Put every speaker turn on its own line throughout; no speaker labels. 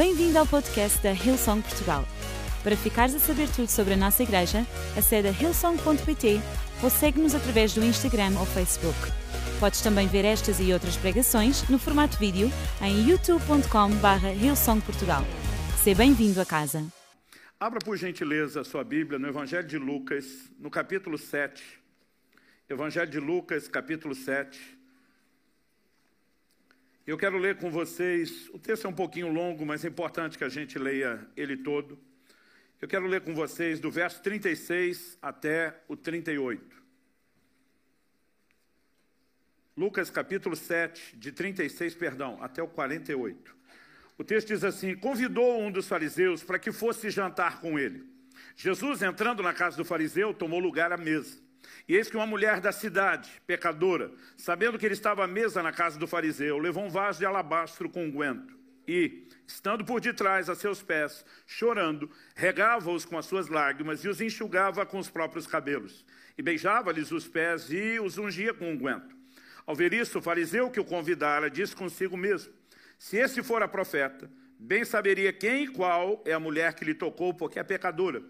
Bem-vindo ao podcast da Hillsong Portugal. Para ficares a saber tudo sobre a nossa igreja, acede a hillsong.pt ou segue-nos através do Instagram ou Facebook. Podes também ver estas e outras pregações no formato vídeo em youtube.com.br hillsongportugal. Seja bem-vindo a casa.
Abra por gentileza a sua Bíblia no Evangelho de Lucas, no capítulo 7. Evangelho de Lucas, capítulo 7. Eu quero ler com vocês, o texto é um pouquinho longo, mas é importante que a gente leia ele todo. Eu quero ler com vocês do verso 36 até o 38. Lucas capítulo 7, de 36, perdão, até o 48. O texto diz assim: Convidou um dos fariseus para que fosse jantar com ele. Jesus, entrando na casa do fariseu, tomou lugar à mesa. E eis que uma mulher da cidade, pecadora, sabendo que ele estava à mesa na casa do fariseu, levou um vaso de alabastro com unguento e, estando por detrás a seus pés, chorando, regava-os com as suas lágrimas e os enxugava com os próprios cabelos. E beijava-lhes os pés e os ungia com unguento. Ao ver isso, o fariseu que o convidara disse consigo mesmo: Se esse for a profeta, bem saberia quem e qual é a mulher que lhe tocou, porque é pecadora.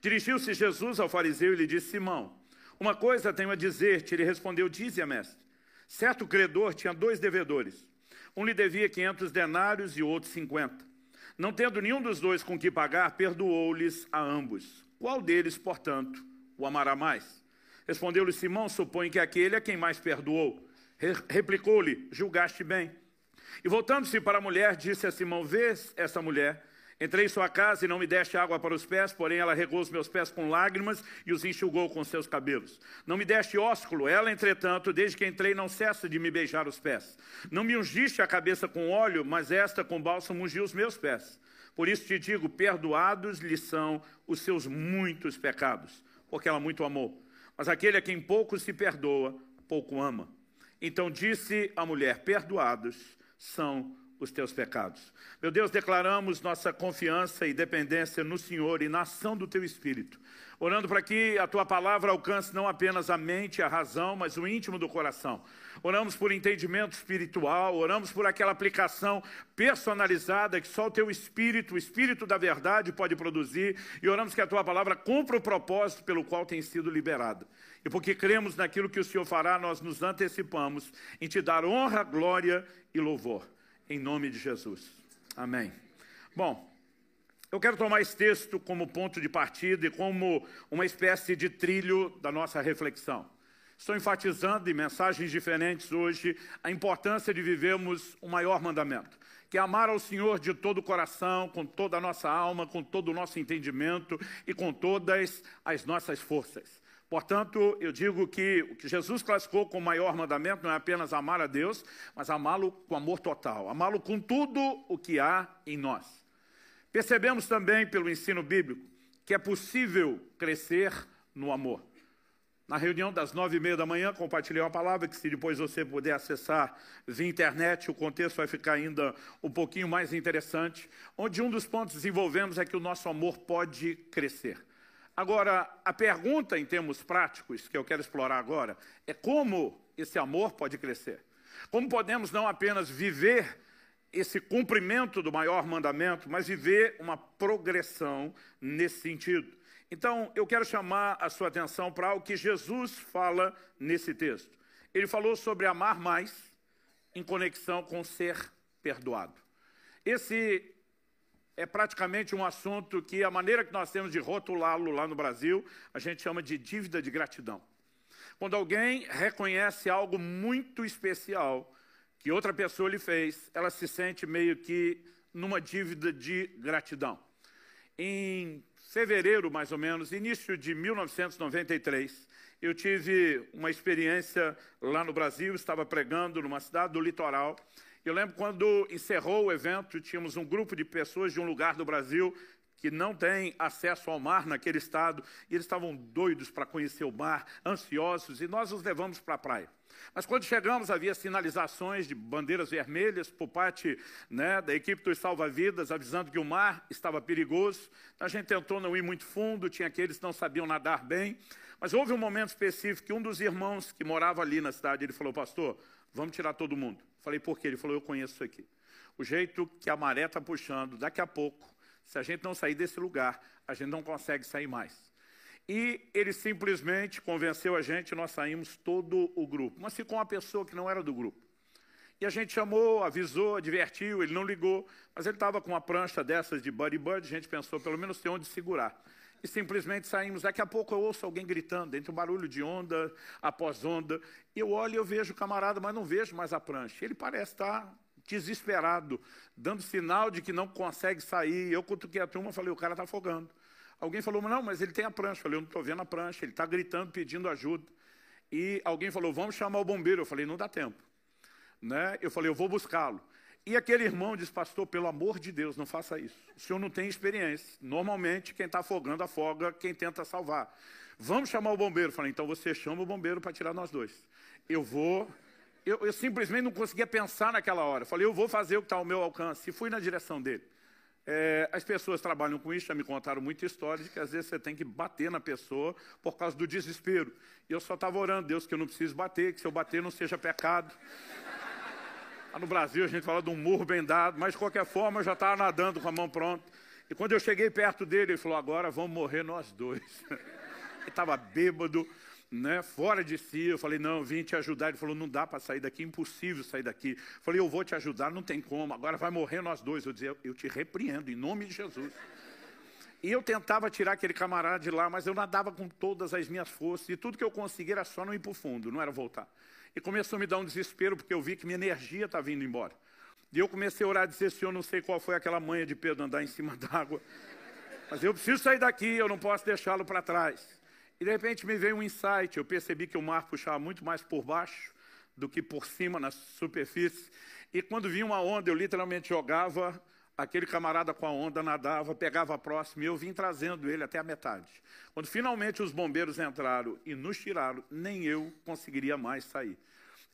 Dirigiu-se Jesus ao fariseu e lhe disse: Simão, uma coisa tenho a dizer-te, ele respondeu, dize mestre. Certo credor tinha dois devedores. Um lhe devia quinhentos denários e outro cinquenta. Não tendo nenhum dos dois com que pagar, perdoou-lhes a ambos. Qual deles, portanto, o amará mais? Respondeu-lhe Simão, supõe que aquele é quem mais perdoou. Replicou-lhe, julgaste bem. E voltando-se para a mulher, disse a Simão, vês essa mulher? Entrei em sua casa e não me deste água para os pés, porém ela regou os meus pés com lágrimas e os enxugou com seus cabelos. Não me deste ósculo, ela, entretanto, desde que entrei, não cessa de me beijar os pés. Não me ungiste a cabeça com óleo, mas esta com bálsamo ungiu os meus pés. Por isso te digo, perdoados lhe são os seus muitos pecados, porque ela muito amou. Mas aquele a quem pouco se perdoa, pouco ama. Então disse a mulher, perdoados são os teus pecados. Meu Deus, declaramos nossa confiança e dependência no Senhor e na ação do teu Espírito, orando para que a tua palavra alcance não apenas a mente a razão, mas o íntimo do coração. Oramos por entendimento espiritual, oramos por aquela aplicação personalizada que só o teu Espírito, o Espírito da verdade, pode produzir, e oramos que a tua palavra cumpra o propósito pelo qual tem sido liberada. E porque cremos naquilo que o Senhor fará, nós nos antecipamos em te dar honra, glória e louvor em nome de Jesus. Amém. Bom, eu quero tomar esse texto como ponto de partida e como uma espécie de trilho da nossa reflexão. Estou enfatizando em mensagens diferentes hoje a importância de vivermos o maior mandamento, que é amar ao Senhor de todo o coração, com toda a nossa alma, com todo o nosso entendimento e com todas as nossas forças. Portanto, eu digo que o que Jesus classificou como maior mandamento não é apenas amar a Deus, mas amá-lo com amor total, amá-lo com tudo o que há em nós. Percebemos também pelo ensino bíblico que é possível crescer no amor. Na reunião das nove e meia da manhã, compartilhei uma palavra que, se depois você puder acessar via internet, o contexto vai ficar ainda um pouquinho mais interessante, onde um dos pontos desenvolvemos é que o nosso amor pode crescer. Agora, a pergunta em termos práticos que eu quero explorar agora é como esse amor pode crescer. Como podemos não apenas viver esse cumprimento do maior mandamento, mas viver uma progressão nesse sentido. Então, eu quero chamar a sua atenção para o que Jesus fala nesse texto. Ele falou sobre amar mais em conexão com ser perdoado. Esse é praticamente um assunto que a maneira que nós temos de rotulá-lo lá no Brasil, a gente chama de dívida de gratidão. Quando alguém reconhece algo muito especial que outra pessoa lhe fez, ela se sente meio que numa dívida de gratidão. Em fevereiro, mais ou menos, início de 1993, eu tive uma experiência lá no Brasil, estava pregando numa cidade do litoral, eu lembro quando encerrou o evento, tínhamos um grupo de pessoas de um lugar do Brasil que não tem acesso ao mar naquele estado, e eles estavam doidos para conhecer o mar, ansiosos, e nós os levamos para a praia. Mas quando chegamos, havia sinalizações de bandeiras vermelhas por parte né, da equipe dos salva-vidas, avisando que o mar estava perigoso. Então, a gente tentou não ir muito fundo, tinha aqueles que não sabiam nadar bem. Mas houve um momento específico que um dos irmãos que morava ali na cidade, ele falou, pastor, vamos tirar todo mundo. Falei, por quê? Ele falou, eu conheço isso aqui. o jeito que a maré está puxando, daqui a pouco, se a gente não sair desse lugar, a gente não consegue sair mais. E ele simplesmente convenceu a gente, nós saímos todo o grupo. Mas ficou uma pessoa que não era do grupo. E a gente chamou, avisou, advertiu, ele não ligou, mas ele estava com uma prancha dessas de buddy buddy, a gente pensou, pelo menos tem onde segurar. E simplesmente saímos. Daqui a pouco eu ouço alguém gritando, entre um barulho de onda após onda. Eu olho e eu vejo o camarada, mas não vejo mais a prancha. Ele parece estar desesperado, dando sinal de que não consegue sair. Eu cutuquei a turma falei, o cara está afogando. Alguém falou, não, mas ele tem a prancha. Eu falei, eu não estou vendo a prancha, ele está gritando, pedindo ajuda. E alguém falou, vamos chamar o bombeiro. Eu falei, não dá tempo. Né? Eu falei, eu vou buscá-lo. E aquele irmão disse, pastor, pelo amor de Deus, não faça isso. O senhor não tem experiência. Normalmente, quem está afogando, afoga quem tenta salvar. Vamos chamar o bombeiro. Falei, então você chama o bombeiro para tirar nós dois. Eu vou... Eu, eu, simplesmente não conseguia pensar naquela hora. Falei, eu vou fazer o que está ao meu alcance. E fui na direção dele. É, as pessoas trabalham com isso, já me contaram muita história de que às vezes você tem que bater na pessoa por causa do desespero. E eu só estava orando, Deus, que eu não preciso bater, que se eu bater não seja pecado. No Brasil a gente fala de um murro bem dado, mas de qualquer forma eu já estava nadando com a mão pronta. E quando eu cheguei perto dele, ele falou, agora vamos morrer nós dois. ele estava bêbado, né, fora de si. Eu falei, não, vim te ajudar. Ele falou, não dá para sair daqui, impossível sair daqui. Eu falei, eu vou te ajudar, não tem como, agora vai morrer nós dois. Eu dizia, eu te repreendo, em nome de Jesus. E eu tentava tirar aquele camarada de lá, mas eu nadava com todas as minhas forças, e tudo que eu conseguia era só não ir para o fundo, não era voltar. E começou a me dar um desespero, porque eu vi que minha energia estava vindo embora. E eu comecei a orar e dizer, Senhor, não sei qual foi aquela manha de Pedro andar em cima d'água, mas eu preciso sair daqui, eu não posso deixá-lo para trás. E de repente me veio um insight, eu percebi que o mar puxava muito mais por baixo do que por cima, na superfície. E quando vinha uma onda, eu literalmente jogava aquele camarada com a onda, nadava, pegava a próxima, e eu vim trazendo ele até a metade. Quando finalmente os bombeiros entraram e nos tiraram, nem eu conseguiria mais sair.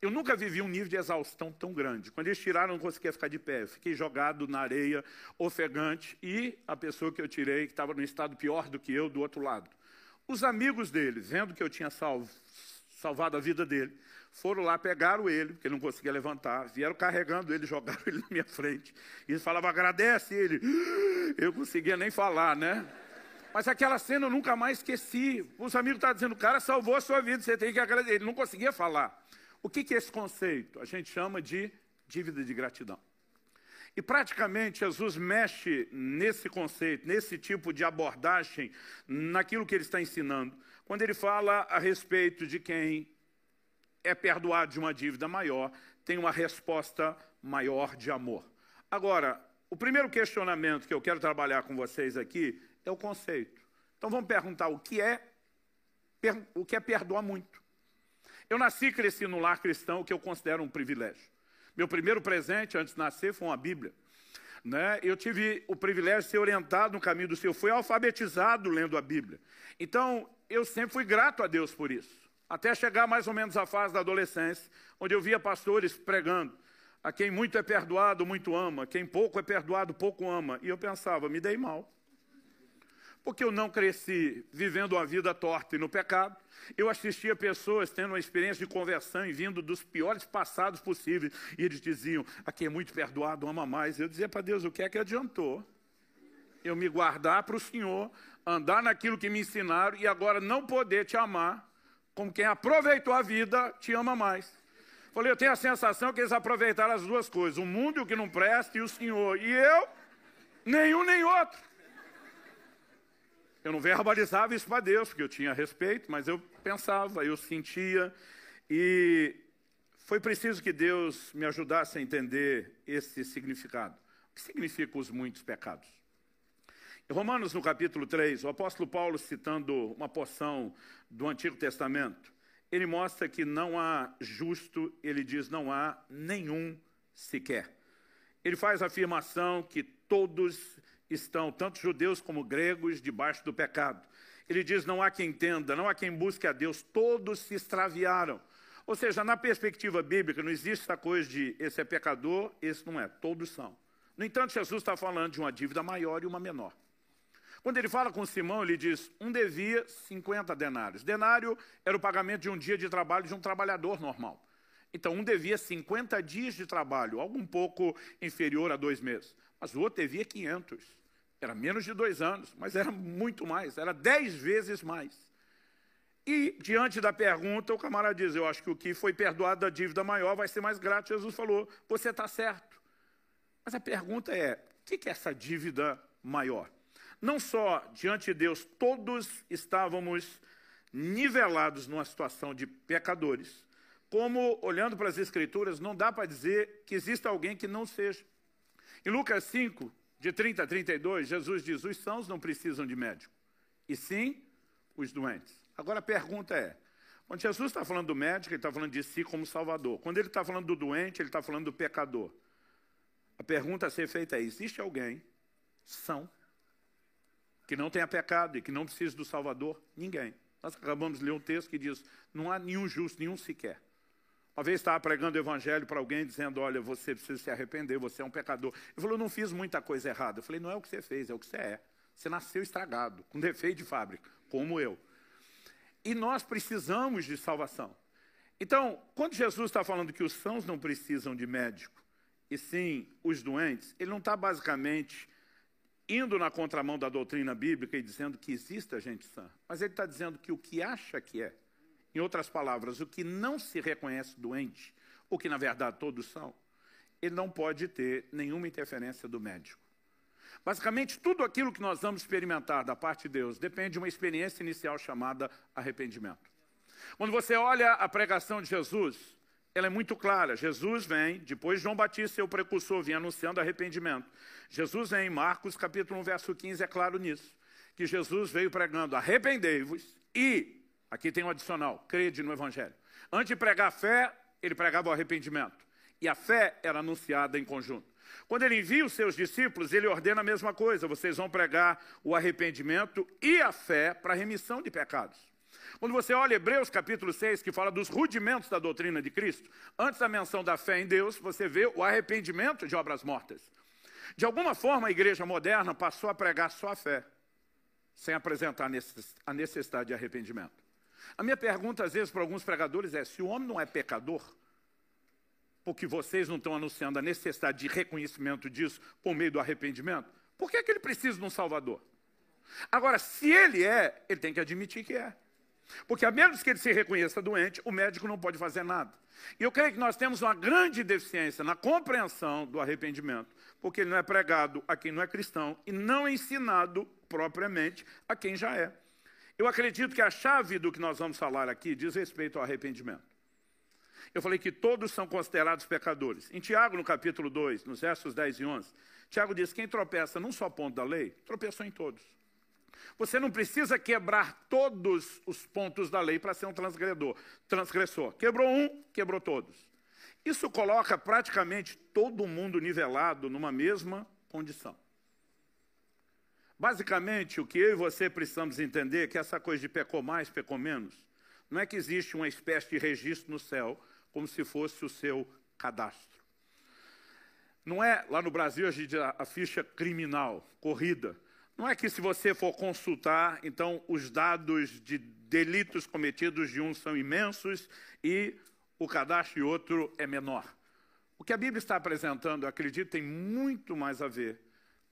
Eu nunca vivi um nível de exaustão tão grande. Quando eles tiraram, eu não conseguia ficar de pé. Eu fiquei jogado na areia, ofegante, e a pessoa que eu tirei, que estava no estado pior do que eu, do outro lado. Os amigos dele, vendo que eu tinha salvo, salvado a vida dele, foram lá, pegaram ele, porque ele não conseguia levantar, vieram carregando ele, jogaram ele na minha frente. E eles falavam, agradece ele. Eu conseguia nem falar, né? Mas aquela cena eu nunca mais esqueci. Os amigos estavam dizendo, o cara salvou a sua vida, você tem que agradecer. Ele não conseguia falar. O que é esse conceito? A gente chama de dívida de gratidão. E praticamente Jesus mexe nesse conceito, nesse tipo de abordagem, naquilo que ele está ensinando, quando ele fala a respeito de quem é perdoado de uma dívida maior, tem uma resposta maior de amor. Agora, o primeiro questionamento que eu quero trabalhar com vocês aqui é o conceito. Então vamos perguntar o que é, o que é perdoar muito. Eu nasci e cresci no lar cristão, o que eu considero um privilégio. Meu primeiro presente antes de nascer foi uma Bíblia. Né? Eu tive o privilégio de ser orientado no caminho do Senhor, fui alfabetizado lendo a Bíblia. Então, eu sempre fui grato a Deus por isso. Até chegar mais ou menos à fase da adolescência, onde eu via pastores pregando, a quem muito é perdoado, muito ama, quem pouco é perdoado, pouco ama. E eu pensava, me dei mal. Porque eu não cresci vivendo uma vida torta e no pecado. Eu assistia pessoas tendo uma experiência de conversão e vindo dos piores passados possíveis. E eles diziam, a quem é muito perdoado, ama mais. Eu dizia para Deus, o que é que adiantou? Eu me guardar para o Senhor, andar naquilo que me ensinaram e agora não poder te amar como quem aproveitou a vida te ama mais. Falei, eu tenho a sensação que eles aproveitaram as duas coisas, o mundo e o que não presta e o Senhor. E eu, nenhum nem outro. Eu não verbalizava isso para Deus, porque eu tinha respeito, mas eu pensava, eu sentia. E foi preciso que Deus me ajudasse a entender esse significado. O que significa os muitos pecados? Romanos, no capítulo 3, o apóstolo Paulo, citando uma porção do Antigo Testamento, ele mostra que não há justo, ele diz, não há nenhum sequer. Ele faz a afirmação que todos estão, tanto judeus como gregos, debaixo do pecado. Ele diz, não há quem entenda, não há quem busque a Deus, todos se extraviaram. Ou seja, na perspectiva bíblica, não existe essa coisa de esse é pecador, esse não é, todos são. No entanto, Jesus está falando de uma dívida maior e uma menor. Quando ele fala com Simão, ele diz, um devia 50 denários. Denário era o pagamento de um dia de trabalho de um trabalhador normal. Então, um devia 50 dias de trabalho, algo um pouco inferior a dois meses. Mas o outro devia 500. Era menos de dois anos, mas era muito mais, era dez vezes mais. E, diante da pergunta, o camarada diz, eu acho que o que foi perdoado da dívida maior vai ser mais grato. Jesus falou, você está certo. Mas a pergunta é, o que é essa dívida maior? Não só diante de Deus, todos estávamos nivelados numa situação de pecadores, como, olhando para as Escrituras, não dá para dizer que exista alguém que não seja. Em Lucas 5, de 30 a 32, Jesus diz, os sãos não precisam de médico, e sim os doentes. Agora a pergunta é, quando Jesus está falando do médico, ele está falando de si como salvador. Quando ele está falando do doente, ele está falando do pecador. A pergunta a ser feita é, existe alguém são que não tenha pecado e que não precise do Salvador? Ninguém. Nós acabamos de ler um texto que diz, não há nenhum justo, nenhum sequer. Uma vez estava pregando o evangelho para alguém, dizendo, olha, você precisa se arrepender, você é um pecador. Ele falou, não fiz muita coisa errada. Eu falei, não é o que você fez, é o que você é. Você nasceu estragado, com defeito de fábrica, como eu. E nós precisamos de salvação. Então, quando Jesus está falando que os sãos não precisam de médico, e sim os doentes, ele não está basicamente indo na contramão da doutrina bíblica e dizendo que existe a gente sã, mas ele está dizendo que o que acha que é, em outras palavras, o que não se reconhece doente, o que na verdade todos são, ele não pode ter nenhuma interferência do médico. Basicamente, tudo aquilo que nós vamos experimentar da parte de Deus depende de uma experiência inicial chamada arrependimento. Quando você olha a pregação de Jesus, ela é muito clara. Jesus vem, depois João Batista, seu precursor, vinha anunciando arrependimento. Jesus vem em Marcos, capítulo 1, verso 15, é claro nisso. Que Jesus veio pregando, arrependei-vos e Aqui tem um adicional, crede no Evangelho. Antes de pregar fé, ele pregava o arrependimento. E a fé era anunciada em conjunto. Quando ele envia os seus discípulos, ele ordena a mesma coisa. Vocês vão pregar o arrependimento e a fé para a remissão de pecados. Quando você olha Hebreus capítulo 6, que fala dos rudimentos da doutrina de Cristo, antes da menção da fé em Deus, você vê o arrependimento de obras mortas. De alguma forma, a igreja moderna passou a pregar só a fé, sem apresentar a necessidade de arrependimento. A minha pergunta, às vezes, para alguns pregadores é: se o homem não é pecador, porque vocês não estão anunciando a necessidade de reconhecimento disso por meio do arrependimento, por que, é que ele precisa de um Salvador? Agora, se ele é, ele tem que admitir que é. Porque a menos que ele se reconheça doente, o médico não pode fazer nada. E eu creio que nós temos uma grande deficiência na compreensão do arrependimento, porque ele não é pregado a quem não é cristão e não é ensinado propriamente a quem já é. Eu acredito que a chave do que nós vamos falar aqui diz respeito ao arrependimento. Eu falei que todos são considerados pecadores. Em Tiago, no capítulo 2, nos versos 10 e 11, Tiago diz: quem tropeça num só ponto da lei, tropeçou em todos. Você não precisa quebrar todos os pontos da lei para ser um transgredor, transgressor. Quebrou um, quebrou todos. Isso coloca praticamente todo mundo nivelado numa mesma condição. Basicamente, o que eu e você precisamos entender é que essa coisa de pecou mais, pecou menos, não é que existe uma espécie de registro no céu, como se fosse o seu cadastro. Não é, lá no Brasil, a, gente, a ficha criminal, corrida. Não é que se você for consultar, então os dados de delitos cometidos de um são imensos e o cadastro de outro é menor. O que a Bíblia está apresentando, eu acredito, tem muito mais a ver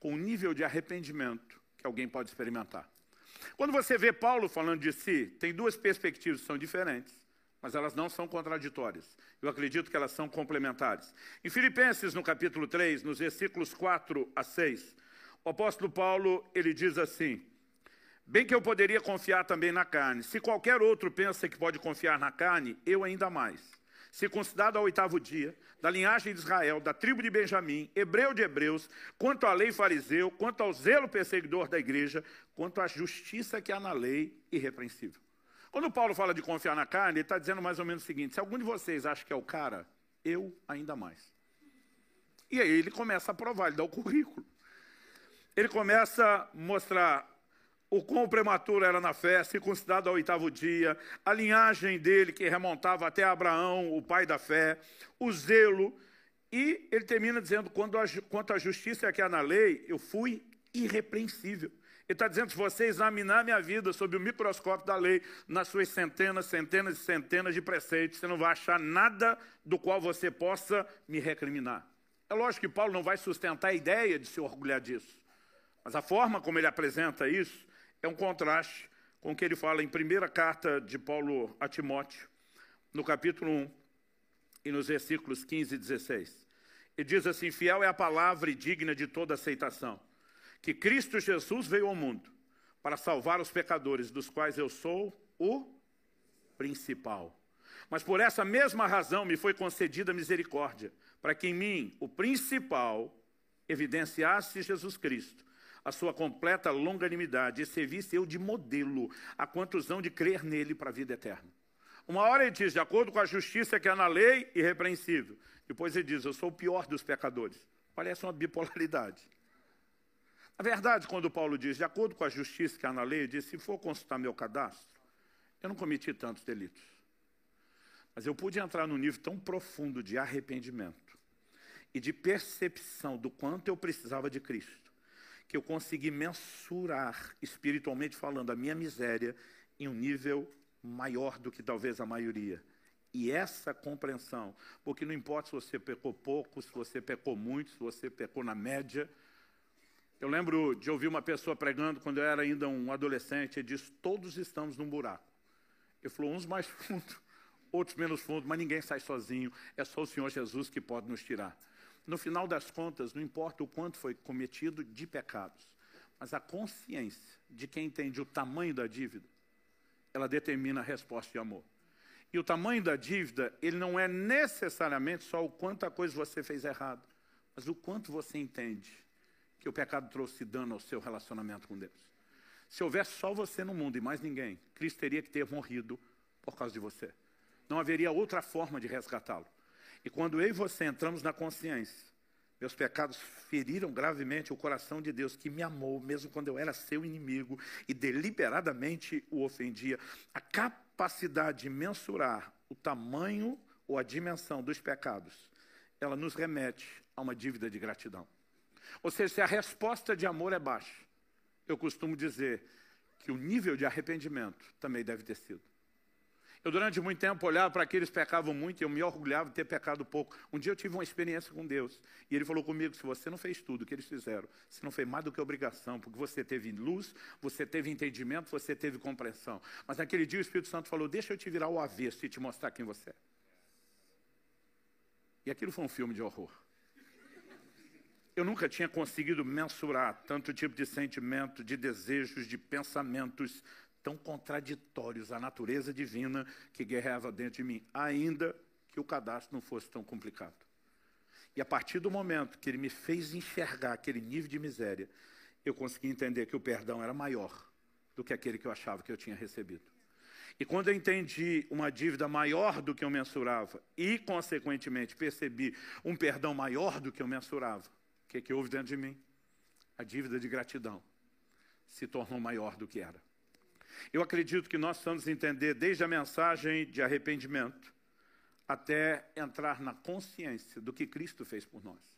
com o nível de arrependimento que alguém pode experimentar. Quando você vê Paulo falando de si, tem duas perspectivas que são diferentes, mas elas não são contraditórias. Eu acredito que elas são complementares. Em Filipenses, no capítulo 3, nos versículos 4 a 6, o apóstolo Paulo, ele diz assim: Bem que eu poderia confiar também na carne. Se qualquer outro pensa que pode confiar na carne, eu ainda mais circuncidado ao oitavo dia, da linhagem de Israel, da tribo de Benjamim, hebreu de hebreus, quanto à lei fariseu, quanto ao zelo perseguidor da igreja, quanto à justiça que há na lei, irrepreensível. Quando Paulo fala de confiar na carne, ele está dizendo mais ou menos o seguinte: se algum de vocês acha que é o cara, eu ainda mais. E aí ele começa a provar, ele dá o currículo. Ele começa a mostrar o quão prematuro era na fé, circuncidado ao oitavo dia, a linhagem dele que remontava até Abraão, o pai da fé, o zelo. E ele termina dizendo: quanto à justiça que há na lei, eu fui irrepreensível. Ele está dizendo, se você examinar minha vida sob o microscópio da lei, nas suas centenas, centenas e centenas de preceitos, você não vai achar nada do qual você possa me recriminar. É lógico que Paulo não vai sustentar a ideia de se orgulhar disso. Mas a forma como ele apresenta isso é um contraste com o que ele fala em primeira carta de Paulo a Timóteo, no capítulo 1 e nos versículos 15 e 16. Ele diz assim: Fiel é a palavra e digna de toda aceitação que Cristo Jesus veio ao mundo para salvar os pecadores, dos quais eu sou o principal. Mas por essa mesma razão me foi concedida misericórdia, para que em mim, o principal, evidenciasse Jesus Cristo, a sua completa longanimidade, e servisse eu de modelo a quantos hão de crer nele para a vida eterna. Uma hora ele diz, de acordo com a justiça que é na lei, irrepreensível. Depois ele diz, eu sou o pior dos pecadores. Parece uma bipolaridade. Na verdade, quando Paulo diz, de acordo com a justiça que há na lei, ele diz, se for consultar meu cadastro, eu não cometi tantos delitos. Mas eu pude entrar num nível tão profundo de arrependimento e de percepção do quanto eu precisava de Cristo, que eu consegui mensurar, espiritualmente falando, a minha miséria em um nível maior do que talvez a maioria. E essa compreensão, porque não importa se você pecou pouco, se você pecou muito, se você pecou na média, eu lembro de ouvir uma pessoa pregando quando eu era ainda um adolescente, ele disse, todos estamos num buraco. Ele falou, uns mais fundo, outros menos fundo, mas ninguém sai sozinho, é só o Senhor Jesus que pode nos tirar. No final das contas, não importa o quanto foi cometido de pecados, mas a consciência de quem entende o tamanho da dívida, ela determina a resposta de amor. E o tamanho da dívida, ele não é necessariamente só o quanto a coisa você fez errado, mas o quanto você entende que o pecado trouxe dano ao seu relacionamento com Deus. Se houvesse só você no mundo e mais ninguém, Cristo teria que ter morrido por causa de você. Não haveria outra forma de resgatá-lo. E quando eu e você entramos na consciência, meus pecados feriram gravemente o coração de Deus, que me amou, mesmo quando eu era seu inimigo e deliberadamente o ofendia. A capacidade de mensurar o tamanho ou a dimensão dos pecados, ela nos remete a uma dívida de gratidão. Ou seja, se a resposta de amor é baixa, eu costumo dizer que o nível de arrependimento também deve ter sido. Eu, durante muito tempo, olhava para aqueles que pecavam muito e eu me orgulhava de ter pecado pouco. Um dia eu tive uma experiência com Deus e Ele falou comigo: se você não fez tudo o que eles fizeram, você não fez mais do que obrigação, porque você teve luz, você teve entendimento, você teve compreensão. Mas naquele dia o Espírito Santo falou: deixa eu te virar o avesso e te mostrar quem você é. E aquilo foi um filme de horror eu nunca tinha conseguido mensurar tanto tipo de sentimento, de desejos, de pensamentos tão contraditórios à natureza divina que guerreava dentro de mim, ainda que o cadastro não fosse tão complicado. E a partir do momento que ele me fez enxergar aquele nível de miséria, eu consegui entender que o perdão era maior do que aquele que eu achava que eu tinha recebido. E quando eu entendi uma dívida maior do que eu mensurava e, consequentemente, percebi um perdão maior do que eu mensurava, que, que houve dentro de mim? A dívida de gratidão se tornou maior do que era. Eu acredito que nós precisamos entender desde a mensagem de arrependimento até entrar na consciência do que Cristo fez por nós.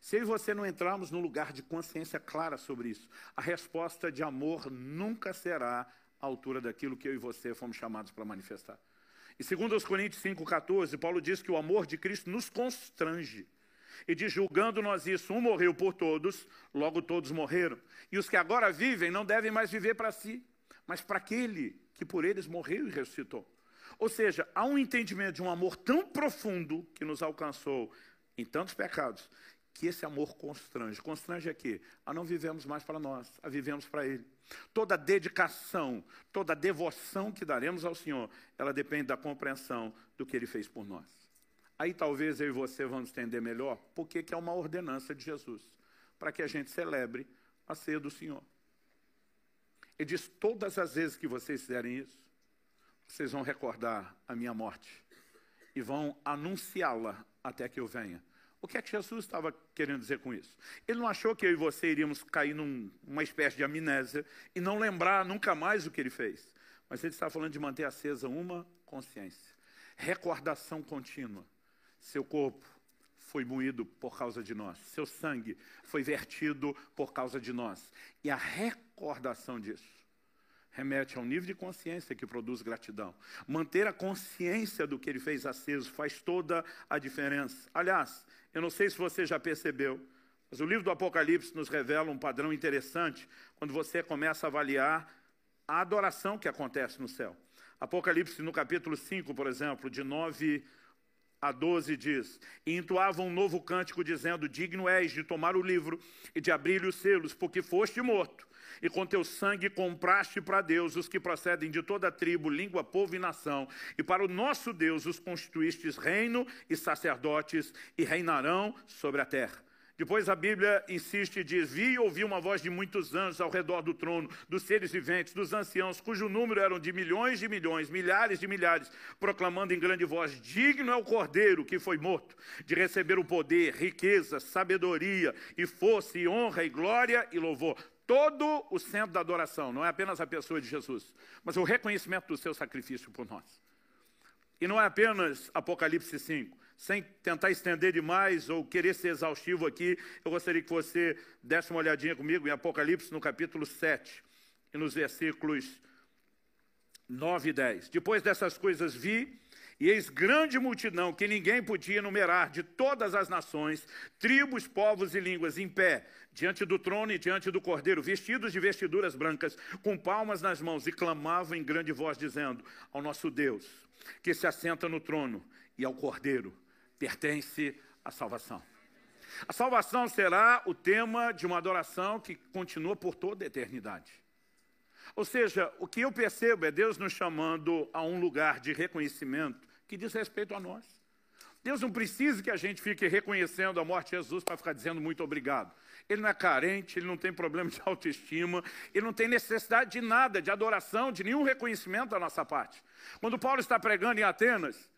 Se eu e você não entrarmos num lugar de consciência clara sobre isso, a resposta de amor nunca será à altura daquilo que eu e você fomos chamados para manifestar. E segundo os Coríntios 5,14, Paulo diz que o amor de Cristo nos constrange. E diz, julgando nós isso, um morreu por todos, logo todos morreram. E os que agora vivem não devem mais viver para si, mas para aquele que por eles morreu e ressuscitou. Ou seja, há um entendimento de um amor tão profundo que nos alcançou em tantos pecados, que esse amor constrange. Constrange aqui a não vivemos mais para nós, a vivemos para Ele. Toda dedicação, toda devoção que daremos ao Senhor, ela depende da compreensão do que Ele fez por nós. Aí talvez eu e você vamos entender melhor porque que é uma ordenança de Jesus, para que a gente celebre a ceia do Senhor. Ele diz: todas as vezes que vocês fizerem isso, vocês vão recordar a minha morte e vão anunciá-la até que eu venha. O que é que Jesus estava querendo dizer com isso? Ele não achou que eu e você iríamos cair numa num, espécie de amnésia e não lembrar nunca mais o que ele fez. Mas ele estava falando de manter acesa uma consciência, recordação contínua seu corpo foi moído por causa de nós, seu sangue foi vertido por causa de nós. E a recordação disso remete ao nível de consciência que produz gratidão. Manter a consciência do que ele fez aceso faz toda a diferença. Aliás, eu não sei se você já percebeu, mas o livro do Apocalipse nos revela um padrão interessante quando você começa a avaliar a adoração que acontece no céu. Apocalipse, no capítulo 5, por exemplo, de 9 a 12 diz: E entoavam um novo cântico, dizendo: Digno és de tomar o livro e de abrir-lhe os selos, porque foste morto, e com teu sangue compraste para Deus os que procedem de toda tribo, língua, povo e nação, e para o nosso Deus os constituístes reino e sacerdotes, e reinarão sobre a terra. Depois a Bíblia insiste e diz: Vi e ouvi uma voz de muitos anjos ao redor do trono, dos seres viventes, dos anciãos, cujo número eram de milhões de milhões, milhares de milhares, proclamando em grande voz: Digno é o cordeiro que foi morto, de receber o poder, riqueza, sabedoria, e força, e honra, e glória e louvor. Todo o centro da adoração, não é apenas a pessoa de Jesus, mas o reconhecimento do seu sacrifício por nós. E não é apenas Apocalipse 5 sem tentar estender demais ou querer ser exaustivo aqui, eu gostaria que você desse uma olhadinha comigo em Apocalipse, no capítulo 7, e nos versículos 9 e 10. Depois dessas coisas vi, e eis grande multidão que ninguém podia enumerar, de todas as nações, tribos, povos e línguas, em pé, diante do trono e diante do cordeiro, vestidos de vestiduras brancas, com palmas nas mãos, e clamavam em grande voz, dizendo: Ao nosso Deus, que se assenta no trono, e ao cordeiro, pertence à salvação. A salvação será o tema de uma adoração que continua por toda a eternidade. Ou seja, o que eu percebo é Deus nos chamando a um lugar de reconhecimento que diz respeito a nós. Deus não precisa que a gente fique reconhecendo a morte de Jesus para ficar dizendo muito obrigado. Ele não é carente, ele não tem problema de autoestima, ele não tem necessidade de nada, de adoração, de nenhum reconhecimento da nossa parte. Quando Paulo está pregando em Atenas,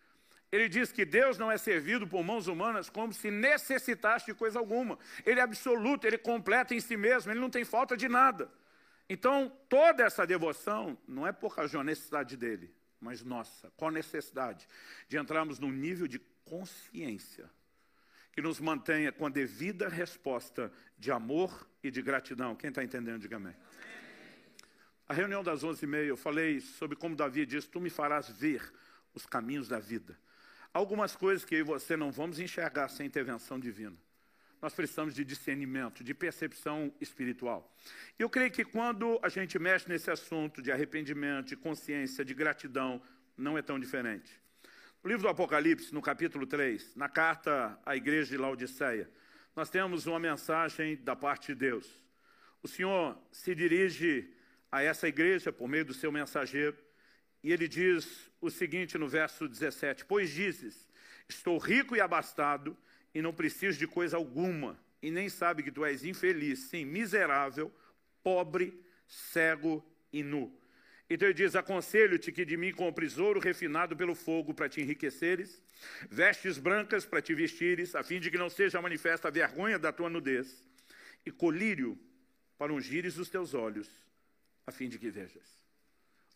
ele diz que Deus não é servido por mãos humanas como se necessitasse de coisa alguma. Ele é absoluto, ele completo em si mesmo, ele não tem falta de nada. Então, toda essa devoção não é por causa da necessidade dele, mas nossa, qual necessidade de entrarmos num nível de consciência que nos mantenha com a devida resposta de amor e de gratidão. Quem está entendendo, diga amém. A reunião das onze e meia, eu falei sobre como Davi disse, tu me farás ver os caminhos da vida algumas coisas que eu e você não vamos enxergar sem intervenção divina. Nós precisamos de discernimento, de percepção espiritual. Eu creio que quando a gente mexe nesse assunto de arrependimento, de consciência, de gratidão, não é tão diferente. No livro do Apocalipse, no capítulo 3, na carta à igreja de Laodiceia, nós temos uma mensagem da parte de Deus. O Senhor se dirige a essa igreja por meio do seu mensageiro e ele diz o seguinte no verso 17: Pois dizes, estou rico e abastado, e não preciso de coisa alguma, e nem sabe que tu és infeliz, sim, miserável, pobre, cego e nu. Então ele diz: Aconselho-te que de mim compres ouro refinado pelo fogo para te enriqueceres, vestes brancas para te vestires, a fim de que não seja manifesta a vergonha da tua nudez, e colírio para ungires os teus olhos, a fim de que vejas.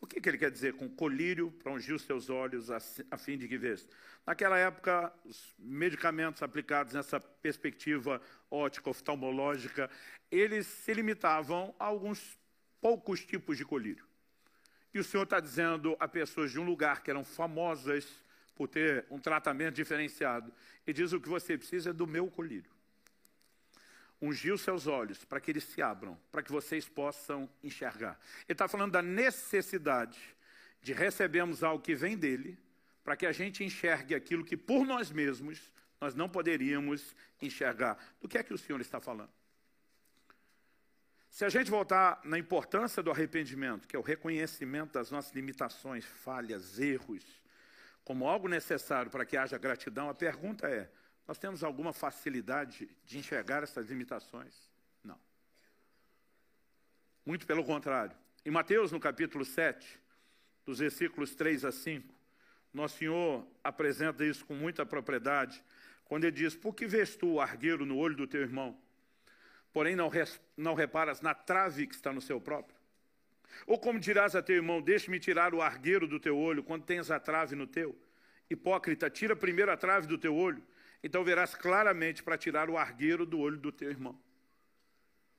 O que, que ele quer dizer com colírio para ungir os seus olhos a, a fim de que vês? Naquela época, os medicamentos aplicados nessa perspectiva ótica oftalmológica, eles se limitavam a alguns poucos tipos de colírio. E o Senhor está dizendo a pessoas de um lugar que eram famosas por ter um tratamento diferenciado, e diz o que você precisa é do meu colírio ungir os seus olhos para que eles se abram, para que vocês possam enxergar. Ele está falando da necessidade de recebermos algo que vem dele, para que a gente enxergue aquilo que por nós mesmos nós não poderíamos enxergar. Do que é que o Senhor está falando? Se a gente voltar na importância do arrependimento, que é o reconhecimento das nossas limitações, falhas, erros, como algo necessário para que haja gratidão, a pergunta é: nós temos alguma facilidade de enxergar essas limitações? Não. Muito pelo contrário. Em Mateus, no capítulo 7, dos versículos 3 a 5, nosso Senhor apresenta isso com muita propriedade, quando ele diz: Por que vês tu o argueiro no olho do teu irmão, porém não, não reparas na trave que está no seu próprio? Ou como dirás a teu irmão: Deixe-me tirar o argueiro do teu olho, quando tens a trave no teu? Hipócrita, tira primeiro a trave do teu olho Então verás claramente para tirar o argueiro do olho do teu irmão.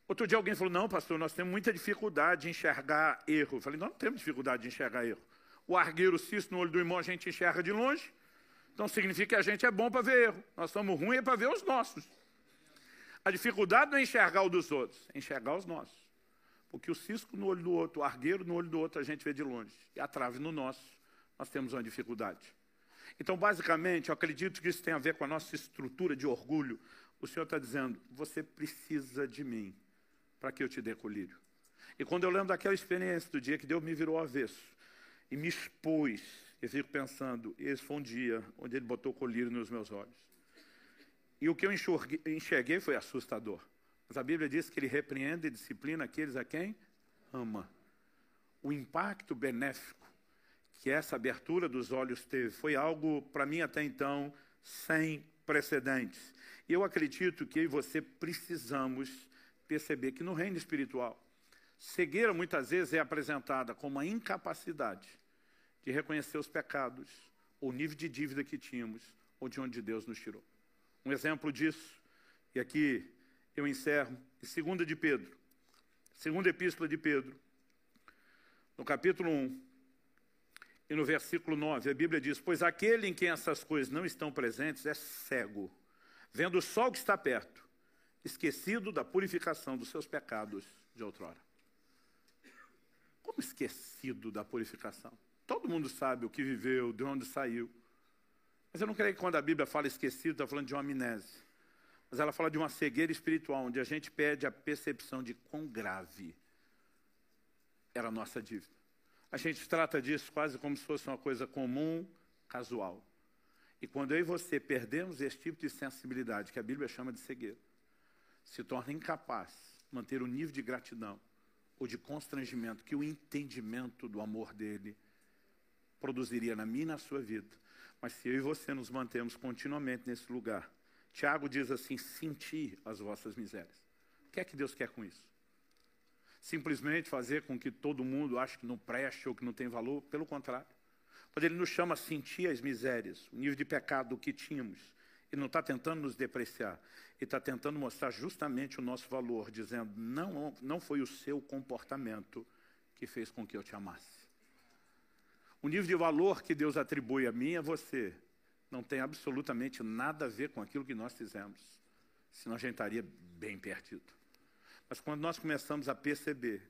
Outro dia alguém falou, não, pastor, nós temos muita dificuldade de enxergar erro. Eu falei, não, não temos dificuldade de enxergar erro. O argueiro cisto no olho do irmão a gente enxerga de longe. Então significa que a gente é bom para ver erro. Nós somos ruins é para ver os nossos. A dificuldade não é enxergar o dos outros, é enxergar os nossos. Porque o cisco no olho do outro, o argueiro no olho do outro, a gente vê de longe. E a trave no nosso, nós temos uma dificuldade. Então, basicamente, eu acredito que isso tem a ver com a nossa estrutura de orgulho. O Senhor está dizendo, você precisa de mim para que eu te dê colírio. E quando eu lembro daquela experiência do dia que Deus me virou avesso e me expôs, eu fico pensando, esse foi um dia onde Ele botou colírio nos meus olhos. E o que eu enxerguei foi assustador. Mas a Bíblia diz que Ele repreende e disciplina aqueles a quem ama. O impacto benéfico que essa abertura dos olhos teve foi algo, para mim até então, sem precedentes. Eu acredito que eu e você precisamos perceber que no reino espiritual, cegueira muitas vezes é apresentada como uma incapacidade de reconhecer os pecados, o nível de dívida que tínhamos, ou de onde Deus nos tirou. Um exemplo disso, e aqui eu encerro, em 2 de Pedro, segunda epístola de Pedro, no capítulo 1, e no versículo 9, a Bíblia diz, pois aquele em quem essas coisas não estão presentes é cego, vendo só o que está perto, esquecido da purificação dos seus pecados de outrora. Como esquecido da purificação? Todo mundo sabe o que viveu, de onde saiu. Mas eu não creio que quando a Bíblia fala esquecido, está falando de uma amnésia. Mas ela fala de uma cegueira espiritual, onde a gente perde a percepção de quão grave era a nossa dívida. A gente trata disso quase como se fosse uma coisa comum, casual. E quando eu e você perdemos esse tipo de sensibilidade, que a Bíblia chama de cegueira, se torna incapaz de manter o nível de gratidão ou de constrangimento que o entendimento do amor dele produziria na minha e na sua vida. Mas se eu e você nos mantemos continuamente nesse lugar, Tiago diz assim: sentir as vossas misérias. O que é que Deus quer com isso? Simplesmente fazer com que todo mundo ache que não preste ou que não tem valor? Pelo contrário. Quando ele nos chama a sentir as misérias, o nível de pecado que tínhamos, ele não está tentando nos depreciar. Ele está tentando mostrar justamente o nosso valor, dizendo, não, não foi o seu comportamento que fez com que eu te amasse. O nível de valor que Deus atribui a mim e a você não tem absolutamente nada a ver com aquilo que nós fizemos. Senão a gente estaria bem perdido. Mas quando nós começamos a perceber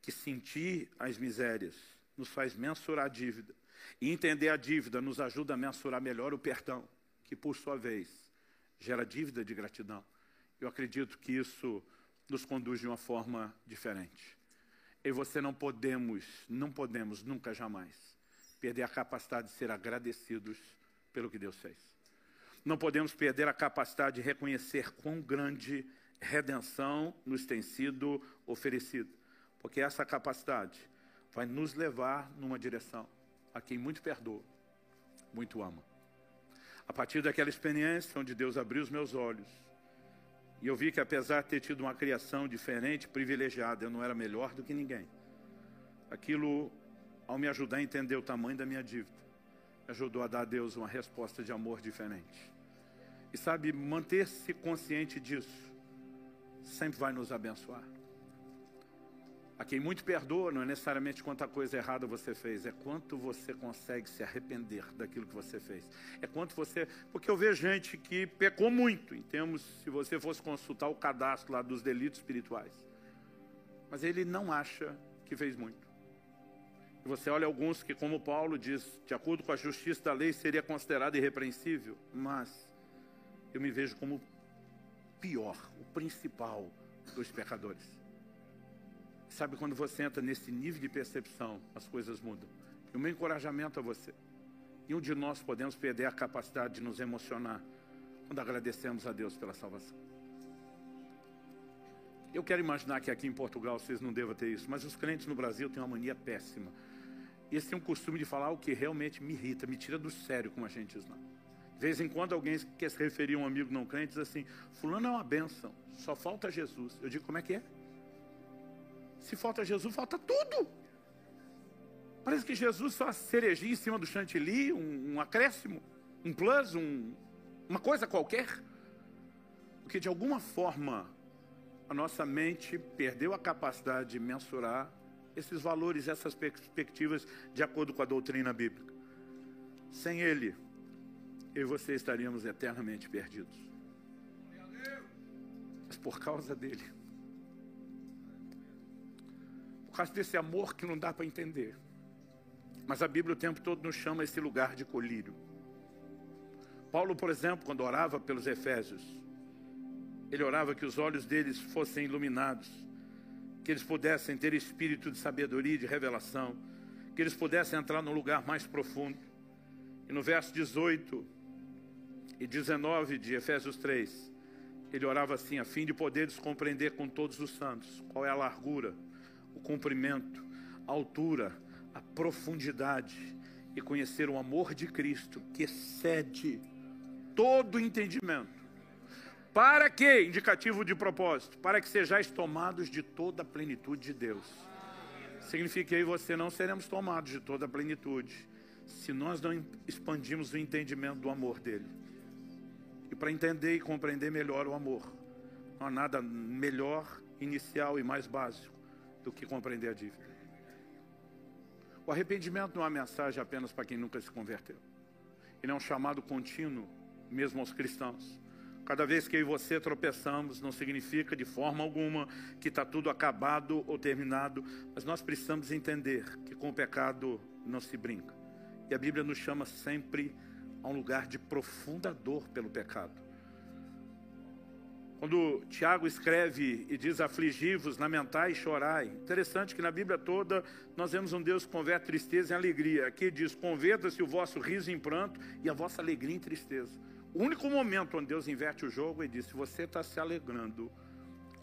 que sentir as misérias nos faz mensurar a dívida, e entender a dívida nos ajuda a mensurar melhor o perdão, que por sua vez gera dívida de gratidão. Eu acredito que isso nos conduz de uma forma diferente. E você não podemos, não podemos nunca jamais perder a capacidade de ser agradecidos pelo que Deus fez. Não podemos perder a capacidade de reconhecer quão grande redenção nos tem sido oferecida, porque essa capacidade vai nos levar numa direção a quem muito perdoa, muito ama. A partir daquela experiência onde Deus abriu os meus olhos, e eu vi que apesar de ter tido uma criação diferente, privilegiada, eu não era melhor do que ninguém. Aquilo, ao me ajudar a entender o tamanho da minha dívida, me ajudou a dar a Deus uma resposta de amor diferente. E sabe, manter-se consciente disso sempre vai nos abençoar. A quem muito perdoa não é necessariamente quanta coisa errada você fez, é quanto você consegue se arrepender daquilo que você fez. É quanto você. Porque eu vejo gente que pecou muito, em termos, se você fosse consultar o cadastro lá dos delitos espirituais. Mas ele não acha que fez muito. E você olha alguns que, como Paulo diz, de acordo com a justiça da lei, seria considerado irrepreensível, mas eu me vejo como pior, o principal dos pecadores. Sabe, quando você entra nesse nível de percepção, as coisas mudam. E o meu encorajamento a você. E um de nós podemos perder a capacidade de nos emocionar quando agradecemos a Deus pela salvação. Eu quero imaginar que aqui em Portugal vocês não devam ter isso, mas os crentes no Brasil têm uma mania péssima. Eles têm um costume de falar o que realmente me irrita, me tira do sério, como a gente diz não. Vez em quando alguém quer se referir a um amigo não crente diz assim: Fulano é uma bênção, só falta Jesus. Eu digo: como é que é? Se falta Jesus, falta tudo. Parece que Jesus só cerejinha em cima do chantilly, um, um acréscimo, um plus, um. uma coisa qualquer? Porque de alguma forma a nossa mente perdeu a capacidade de mensurar esses valores, essas perspectivas de acordo com a doutrina bíblica. Sem Ele, eu e você estaríamos eternamente perdidos. Mas por causa dele, por causa desse amor que não dá para entender. Mas a Bíblia o tempo todo nos chama esse lugar de colírio. Paulo, por exemplo, quando orava pelos Efésios, ele orava que os olhos deles fossem iluminados, que eles pudessem ter espírito de sabedoria e de revelação, que eles pudessem entrar num lugar mais profundo. E no verso 18 e 19 de Efésios 3, ele orava assim, a fim de poderes compreender com todos os santos qual é a largura, o comprimento, a altura, a profundidade e conhecer o amor de Cristo que excede todo entendimento. Para que, indicativo de propósito, para que sejais tomados de toda a plenitude de Deus. Significa aí você não seremos tomados de toda a plenitude, se nós não expandirmos o entendimento do amor dele. Para entender e compreender melhor o amor, não há nada melhor, inicial e mais básico do que compreender a dívida. O arrependimento não é uma mensagem apenas para quem nunca se converteu. Ele é um chamado contínuo, mesmo aos cristãos. Cada vez que eu e você tropeçamos, não significa de forma alguma que está tudo acabado ou terminado, mas nós precisamos entender que com o pecado não se brinca. E a Bíblia nos chama sempre a um lugar de profunda dor pelo pecado. Quando Tiago escreve e diz afligivos, lamentai e chorai. Interessante que na Bíblia toda nós vemos um Deus que converte tristeza em alegria. Aqui diz: converta-se o vosso riso em pranto e a vossa alegria em tristeza. O único momento onde Deus inverte o jogo, ele diz: se você está se alegrando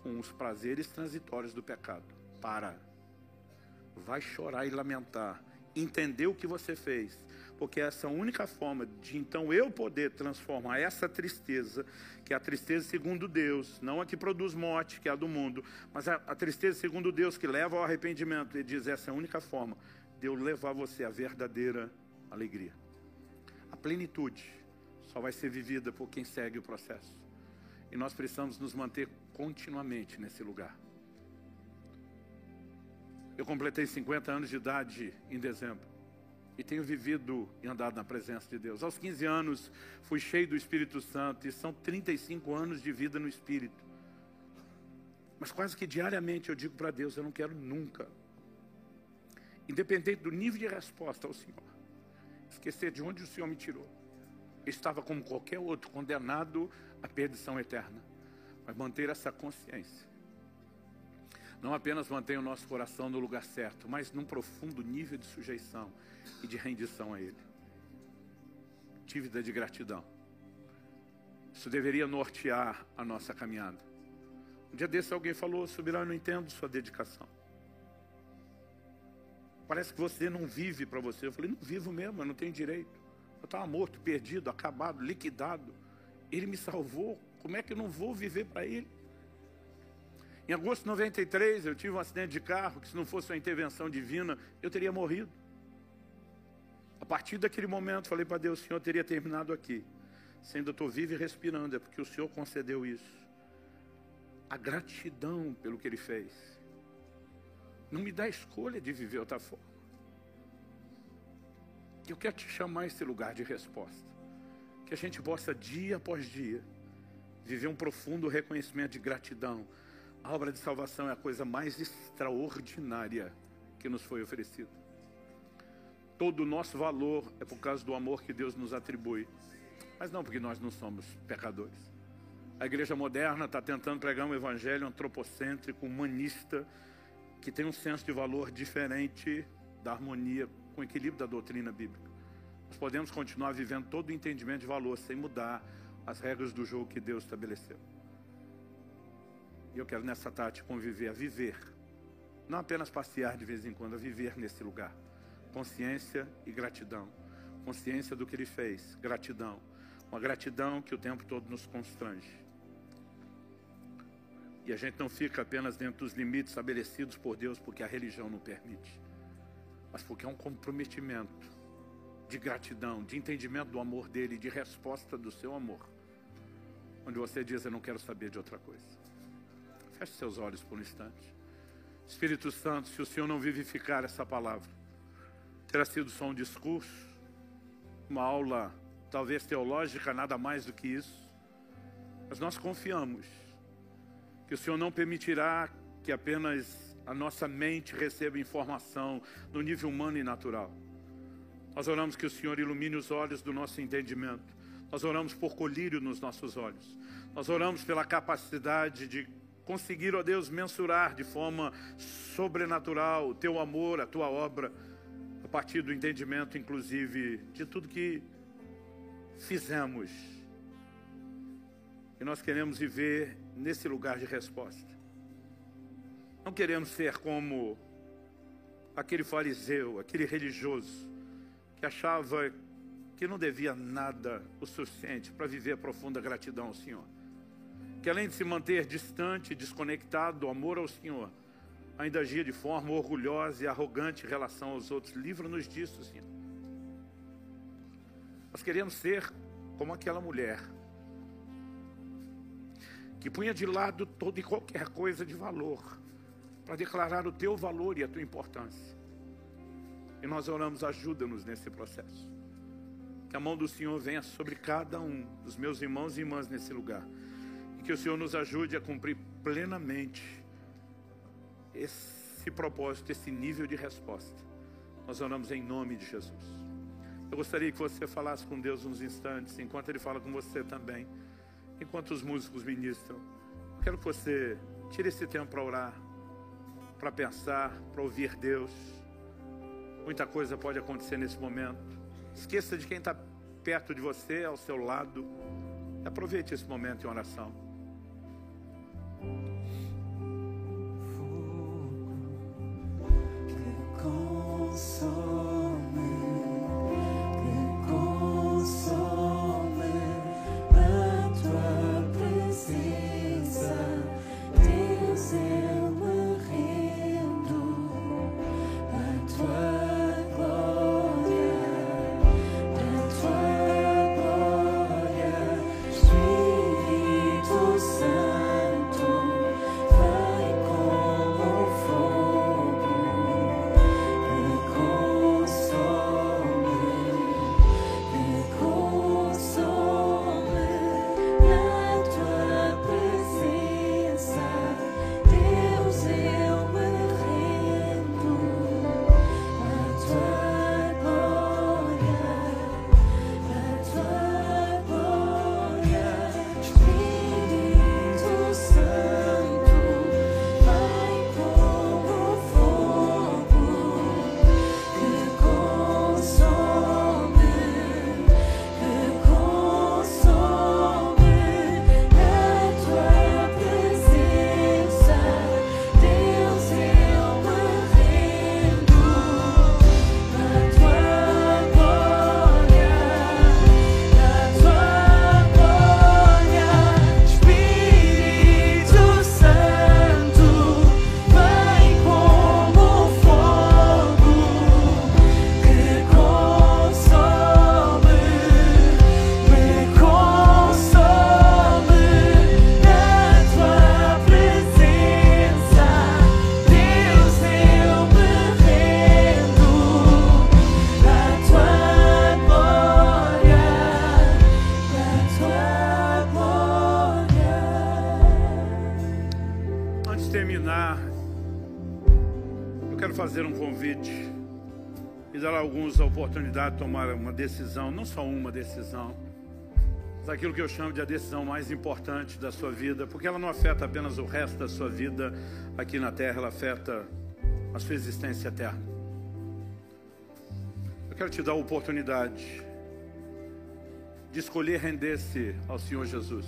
com os prazeres transitórios do pecado, para. Vai chorar e lamentar. Entender o que você fez. Porque essa é a única forma de então eu poder transformar essa tristeza, que é a tristeza segundo Deus, não a que produz morte, que é a do mundo, mas a, a tristeza segundo Deus que leva ao arrependimento. Ele diz: essa é a única forma de eu levar você à verdadeira alegria. A plenitude só vai ser vivida por quem segue o processo. E nós precisamos nos manter continuamente nesse lugar. Eu completei 50 anos de idade em dezembro. E tenho vivido e andado na presença de Deus. Aos 15 anos fui cheio do Espírito Santo e são 35 anos de vida no Espírito. Mas quase que diariamente eu digo para Deus: eu não quero nunca, independente do nível de resposta ao Senhor, esquecer de onde o Senhor me tirou estava como qualquer outro, condenado à perdição eterna. Mas manter essa consciência. Não apenas manter o nosso coração no lugar certo, mas num profundo nível de sujeição e de rendição a Ele. Dívida de gratidão. Isso deveria nortear a nossa caminhada. Um dia desse alguém falou, Subirão, eu não entendo sua dedicação. Parece que você não vive para você. Eu falei, não vivo mesmo, eu não tenho direito. Eu estava morto, perdido, acabado, liquidado. Ele me salvou. Como é que eu não vou viver para Ele? Em agosto de 93, eu tive um acidente de carro que, se não fosse uma intervenção divina, eu teria morrido. A partir daquele momento, falei para Deus: Senhor teria terminado aqui. Se ainda estou vivo e respirando, é porque o Senhor concedeu isso. A gratidão pelo que Ele fez. Não me dá escolha de viver outra forma. Eu quero te chamar a esse lugar de resposta. Que a gente possa, dia após dia, viver um profundo reconhecimento de gratidão. A obra de salvação é a coisa mais extraordinária que nos foi oferecida. Todo o nosso valor é por causa do amor que Deus nos atribui, mas não porque nós não somos pecadores. A igreja moderna está tentando pregar um evangelho antropocêntrico, humanista, que tem um senso de valor diferente da harmonia com o equilíbrio da doutrina bíblica. Nós podemos continuar vivendo todo o entendimento de valor sem mudar as regras do jogo que Deus estabeleceu. E eu quero nessa tarde conviver, a viver, não apenas passear de vez em quando, a viver nesse lugar. Consciência e gratidão. Consciência do que Ele fez, gratidão. Uma gratidão que o tempo todo nos constrange. E a gente não fica apenas dentro dos limites estabelecidos por Deus porque a religião não permite mas porque é um comprometimento de gratidão, de entendimento do amor dele, de resposta do seu amor onde você diz: Eu não quero saber de outra coisa. Feche seus olhos por um instante. Espírito Santo, se o Senhor não vivificar essa palavra, terá sido só um discurso, uma aula talvez teológica, nada mais do que isso. Mas nós confiamos que o Senhor não permitirá que apenas a nossa mente receba informação no nível humano e natural. Nós oramos que o Senhor ilumine os olhos do nosso entendimento. Nós oramos por colírio nos nossos olhos. Nós oramos pela capacidade de conseguir, ó Deus, mensurar de forma sobrenatural o teu amor, a tua obra, a partir do entendimento, inclusive, de tudo que fizemos. E nós queremos viver nesse lugar de resposta. Não queremos ser como aquele fariseu, aquele religioso, que achava que não devia nada o suficiente para viver a profunda gratidão ao Senhor. Que além de se manter distante, desconectado do amor ao Senhor, ainda agia de forma orgulhosa e arrogante em relação aos outros. Livra-nos disso, Senhor. Nós queremos ser como aquela mulher que punha de lado toda e qualquer coisa de valor para declarar o teu valor e a tua importância. E nós oramos, ajuda-nos nesse processo. Que a mão do Senhor venha sobre cada um dos meus irmãos e irmãs nesse lugar. E que o Senhor nos ajude a cumprir plenamente esse propósito, esse nível de resposta. Nós oramos em nome de Jesus. Eu gostaria que você falasse com Deus uns instantes, enquanto Ele fala com você também, enquanto os músicos ministram. Eu quero que você tire esse tempo para orar, para pensar, para ouvir Deus. Muita coisa pode acontecer nesse momento. Esqueça de quem está perto de você, ao seu lado. Aproveite esse momento em oração.
Fogo que consome.
Decisão, não só uma decisão, mas aquilo que eu chamo de a decisão mais importante da sua vida, porque ela não afeta apenas o resto da sua vida aqui na terra, ela afeta a sua existência eterna. Eu quero te dar a oportunidade de escolher render-se ao Senhor Jesus,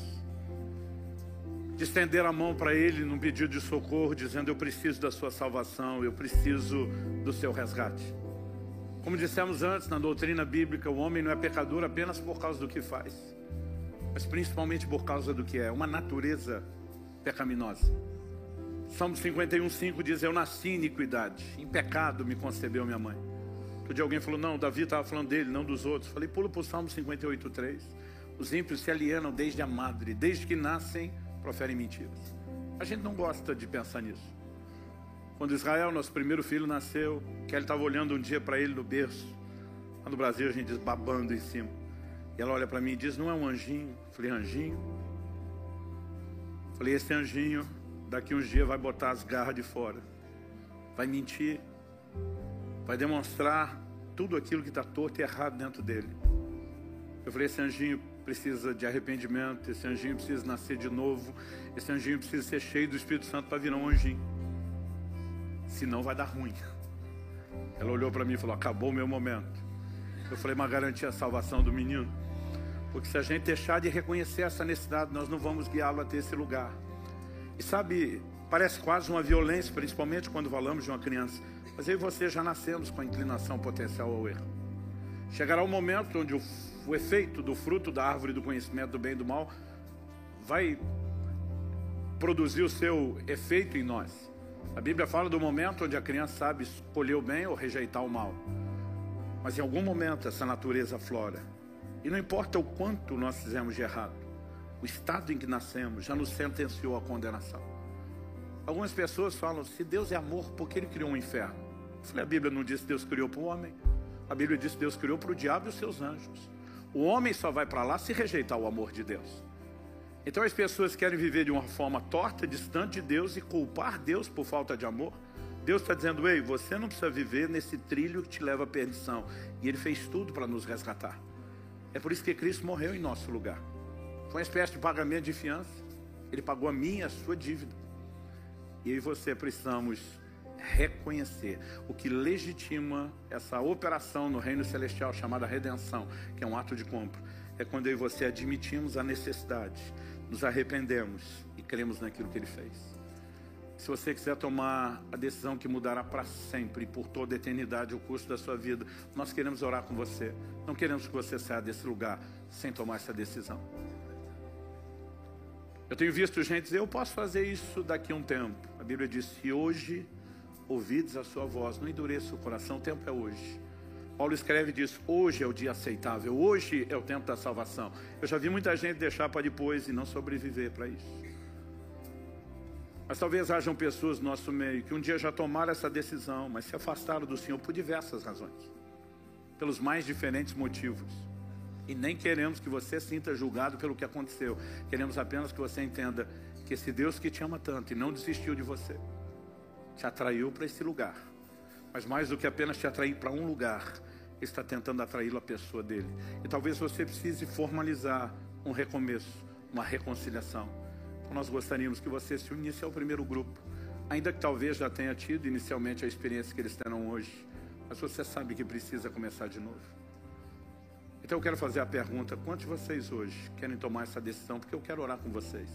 de estender a mão para Ele num pedido de socorro, dizendo: Eu preciso da Sua salvação, eu preciso do seu resgate. Como dissemos antes na doutrina bíblica, o homem não é pecador apenas por causa do que faz, mas principalmente por causa do que é, uma natureza pecaminosa. Salmo 51,5 diz: Eu nasci em iniquidade, em pecado me concebeu minha mãe. Outro dia alguém falou: Não, Davi estava falando dele, não dos outros. Falei: Pula para o Salmo 58,3. Os ímpios se alienam desde a madre, desde que nascem, proferem mentiras. A gente não gosta de pensar nisso. Quando Israel, nosso primeiro filho, nasceu, Kelly estava olhando um dia para ele no berço. Lá no Brasil a gente diz babando em cima. E ela olha para mim e diz: Não é um anjinho? Eu falei: Anjinho? Eu falei: Esse anjinho, daqui uns dias vai botar as garras de fora, vai mentir, vai demonstrar tudo aquilo que está torto e errado dentro dele. Eu falei: Esse anjinho precisa de arrependimento, esse anjinho precisa nascer de novo, esse anjinho precisa ser cheio do Espírito Santo para virar um anjinho senão vai dar ruim. Ela olhou para mim e falou: Acabou o meu momento. Eu falei: Mas garantir a salvação do menino. Porque se a gente deixar de reconhecer essa necessidade, nós não vamos guiá-lo até esse lugar. E sabe, parece quase uma violência, principalmente quando falamos de uma criança. Mas eu e você já nascemos com a inclinação potencial ao erro. Chegará o um momento onde o, o efeito do fruto da árvore do conhecimento do bem e do mal vai produzir o seu efeito em nós. A Bíblia fala do momento onde a criança sabe escolher o bem ou rejeitar o mal. Mas em algum momento essa natureza flora. E não importa o quanto nós fizemos de errado, o estado em que nascemos já nos sentenciou à condenação. Algumas pessoas falam: se Deus é amor, por que ele criou um inferno? Eu falei: a Bíblia não diz que Deus criou para o homem. A Bíblia diz que Deus criou para o diabo e os seus anjos. O homem só vai para lá se rejeitar o amor de Deus. Então as pessoas querem viver de uma forma torta, distante de Deus e culpar Deus por falta de amor. Deus está dizendo: ei, você não precisa viver nesse trilho que te leva à perdição. E Ele fez tudo para nos resgatar. É por isso que Cristo morreu em nosso lugar. Foi uma espécie de pagamento de fiança. Ele pagou a minha, a sua dívida. E eu e você precisamos reconhecer o que legitima essa operação no reino celestial chamada redenção, que é um ato de compra. É quando eu e você admitimos a necessidade nos arrependemos e cremos naquilo que Ele fez. Se você quiser tomar a decisão que mudará para sempre por toda a eternidade o curso da sua vida, nós queremos orar com você. Não queremos que você saia desse lugar sem tomar essa decisão. Eu tenho visto gente dizer: Eu posso fazer isso daqui a um tempo. A Bíblia diz: Se hoje ouvides a sua voz, não endureça o coração, o tempo é hoje. Paulo escreve diz: hoje é o dia aceitável, hoje é o tempo da salvação. Eu já vi muita gente deixar para depois e não sobreviver para isso. Mas talvez hajam pessoas no nosso meio que um dia já tomaram essa decisão, mas se afastaram do Senhor por diversas razões, pelos mais diferentes motivos. E nem queremos que você sinta julgado pelo que aconteceu. Queremos apenas que você entenda que esse Deus que te ama tanto e não desistiu de você, te atraiu para esse lugar. Mas mais do que apenas te atrair para um lugar, está tentando atraí-lo à pessoa dele. E talvez você precise formalizar um recomeço, uma reconciliação. Então nós gostaríamos que você se unisse ao primeiro grupo, ainda que talvez já tenha tido inicialmente a experiência que eles terão hoje, mas você sabe que precisa começar de novo. Então eu quero fazer a pergunta: quantos de vocês hoje querem tomar essa decisão? Porque eu quero orar com vocês.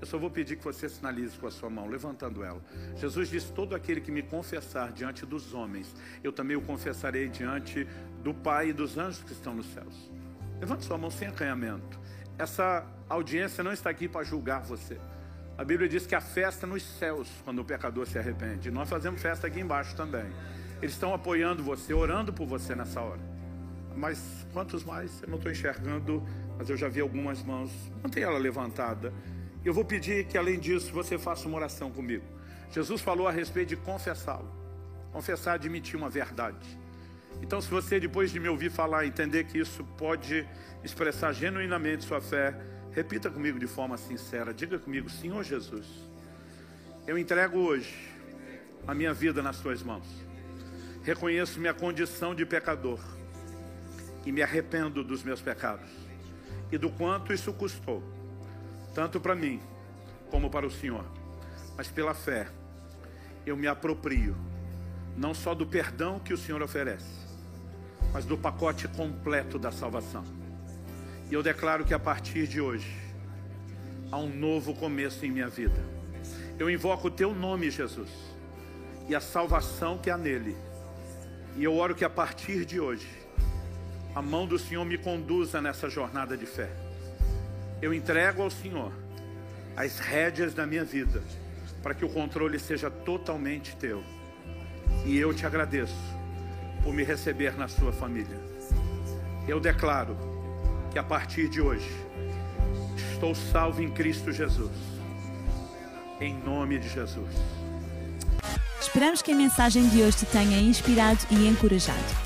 Eu só vou pedir que você sinalize com a sua mão, levantando ela. Jesus disse: Todo aquele que me confessar diante dos homens, eu também o confessarei diante do Pai e dos anjos que estão nos céus. Levante sua mão sem acanhamento. Essa audiência não está aqui para julgar você. A Bíblia diz que a festa nos céus quando o pecador se arrepende. Nós fazemos festa aqui embaixo também. Eles estão apoiando você, orando por você nessa hora. Mas quantos mais? Eu não estou enxergando, mas eu já vi algumas mãos. Mantenha ela levantada. Eu vou pedir que, além disso, você faça uma oração comigo. Jesus falou a respeito de confessá-lo. Confessar, admitir uma verdade. Então, se você, depois de me ouvir falar, entender que isso pode expressar genuinamente sua fé, repita comigo de forma sincera. Diga comigo, Senhor Jesus, eu entrego hoje a minha vida nas tuas mãos. Reconheço minha condição de pecador e me arrependo dos meus pecados e do quanto isso custou tanto para mim como para o Senhor. Mas pela fé, eu me aproprio, não só do perdão que o Senhor oferece, mas do pacote completo da salvação. E eu declaro que a partir de hoje, há um novo começo em minha vida. Eu invoco o teu nome, Jesus, e a salvação que há nele. E eu oro que a partir de hoje, a mão do Senhor me conduza nessa jornada de fé eu entrego ao Senhor as rédeas da minha vida, para que o controle seja totalmente teu. E eu te agradeço por me receber na sua família. Eu declaro que a partir de hoje estou salvo em Cristo Jesus. Em nome de Jesus.
Esperamos que a mensagem de hoje te tenha inspirado e encorajado.